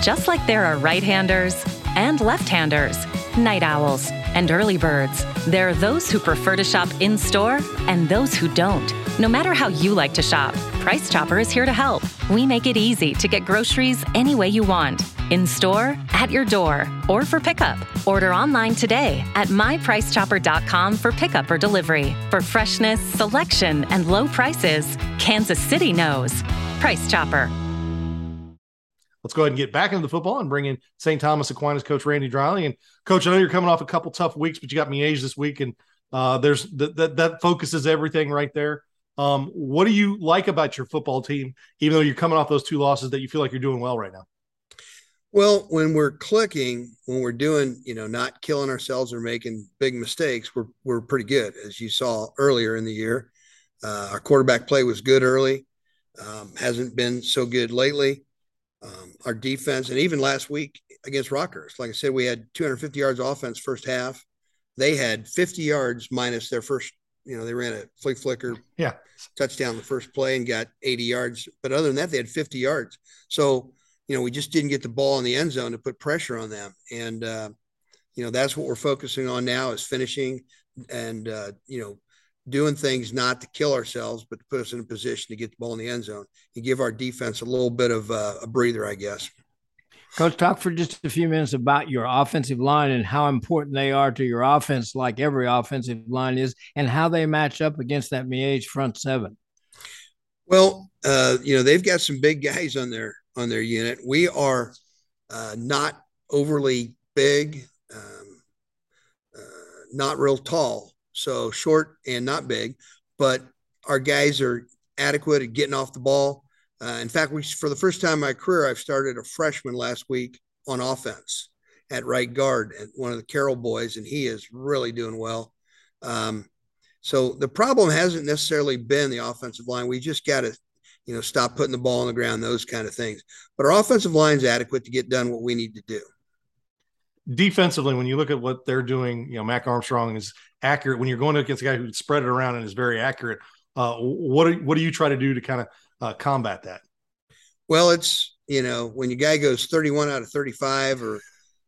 Just like there are right handers and left handers, night owls and early birds, there are those who prefer to shop in store and those who don't. No matter how you like to shop, Price Chopper is here to help. We make it easy to get groceries any way you want in store, at your door, or for pickup. Order online today at mypricechopper.com for pickup or delivery. For freshness, selection, and low prices, Kansas City knows. Price Chopper. Let's go ahead and get back into the football and bring in St. Thomas Aquinas coach Randy Driley. And coach, I know you're coming off a couple tough weeks, but you got me Miege this week, and uh, there's that that that focuses everything right there. Um, what do you like about your football team, even though you're coming off those two losses that you feel like you're doing well right now? Well, when we're clicking, when we're doing, you know, not killing ourselves or making big mistakes, we're we're pretty good, as you saw earlier in the year. Uh, our quarterback play was good early, um, hasn't been so good lately. Um, our defense, and even last week against Rockhurst, like I said, we had 250 yards offense first half. They had 50 yards minus their first. You know, they ran a flick flicker, yeah, touchdown the first play and got 80 yards. But other than that, they had 50 yards. So you know, we just didn't get the ball in the end zone to put pressure on them. And, uh, you know, that's what we're focusing on now is finishing and, uh, you know, doing things not to kill ourselves, but to put us in a position to get the ball in the end zone and give our defense a little bit of uh, a breather, I guess. Coach, talk for just a few minutes about your offensive line and how important they are to your offense, like every offensive line is, and how they match up against that Miege front seven. Well, uh, you know, they've got some big guys on their on their unit. We are uh, not overly big, um, uh, not real tall, so short and not big, but our guys are adequate at getting off the ball. Uh, in fact, we for the first time in my career, I've started a freshman last week on offense at right guard at one of the Carroll boys, and he is really doing well. Um, so the problem hasn't necessarily been the offensive line. We just got to you know, stop putting the ball on the ground, those kind of things. But our offensive line is adequate to get done what we need to do. Defensively, when you look at what they're doing, you know, Mac Armstrong is accurate. When you're going against a guy who spread it around and is very accurate, uh, what do, what do you try to do to kind of uh, combat that? Well, it's you know when your guy goes 31 out of 35, or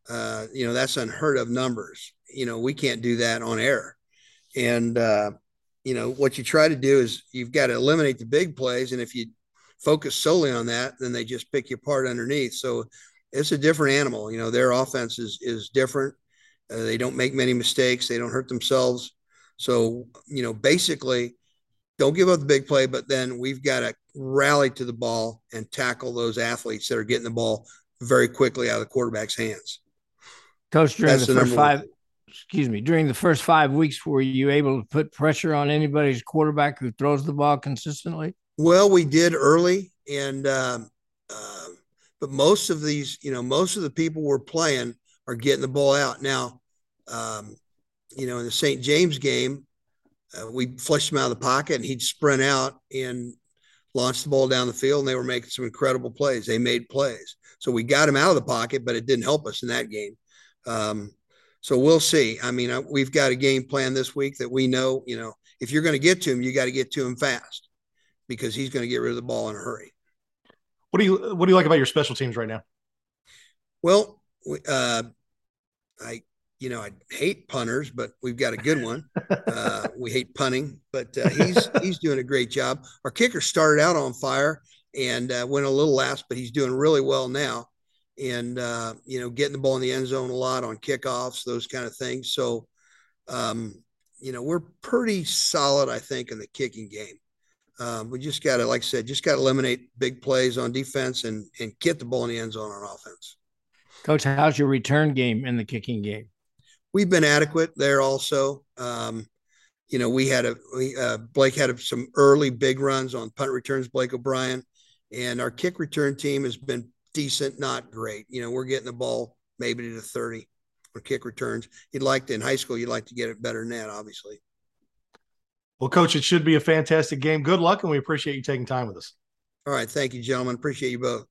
uh, you know that's unheard of numbers. You know we can't do that on air, and uh, you know what you try to do is you've got to eliminate the big plays and if you focus solely on that then they just pick you apart underneath so it's a different animal you know their offense is is different. Uh, they don't make many mistakes they don't hurt themselves. So you know basically don't give up the big play but then we've got to rally to the ball and tackle those athletes that are getting the ball very quickly out of the quarterback's hands. Coach during That's the, the first five one. excuse me, during the first five weeks, were you able to put pressure on anybody's quarterback who throws the ball consistently? Well, we did early, and um, uh, but most of these, you know, most of the people we're playing are getting the ball out now. Um, you know, in the St. James game, uh, we flushed him out of the pocket, and he'd sprint out and launch the ball down the field, and they were making some incredible plays. They made plays, so we got him out of the pocket, but it didn't help us in that game. Um, so we'll see. I mean, uh, we've got a game plan this week that we know, you know, if you're going to get to him, you got to get to him fast because he's going to get rid of the ball in a hurry. What do you What do you like about your special teams right now? Well, uh, I you know I hate punters, but we've got a good one. Uh, we hate punting, but uh, he's he's doing a great job. Our kicker started out on fire and uh, went a little last, but he's doing really well now and uh, you know getting the ball in the end zone a lot on kickoffs, those kind of things. So, um, you know, we're pretty solid, I think, in the kicking game. Um, we just got to, like I said, just got to eliminate big plays on defense and and get the ball in the end zone on offense. Coach, how's your return game in the kicking game? We've been adequate there also. Um, you know, we had a we, uh, Blake had a, some early big runs on punt returns, Blake O'Brien, and our kick return team has been decent, not great. You know, we're getting the ball maybe to the 30 or kick returns. You'd like to, in high school, you'd like to get it better than that, obviously. Well, coach, it should be a fantastic game. Good luck, and we appreciate you taking time with us. All right. Thank you, gentlemen. Appreciate you both.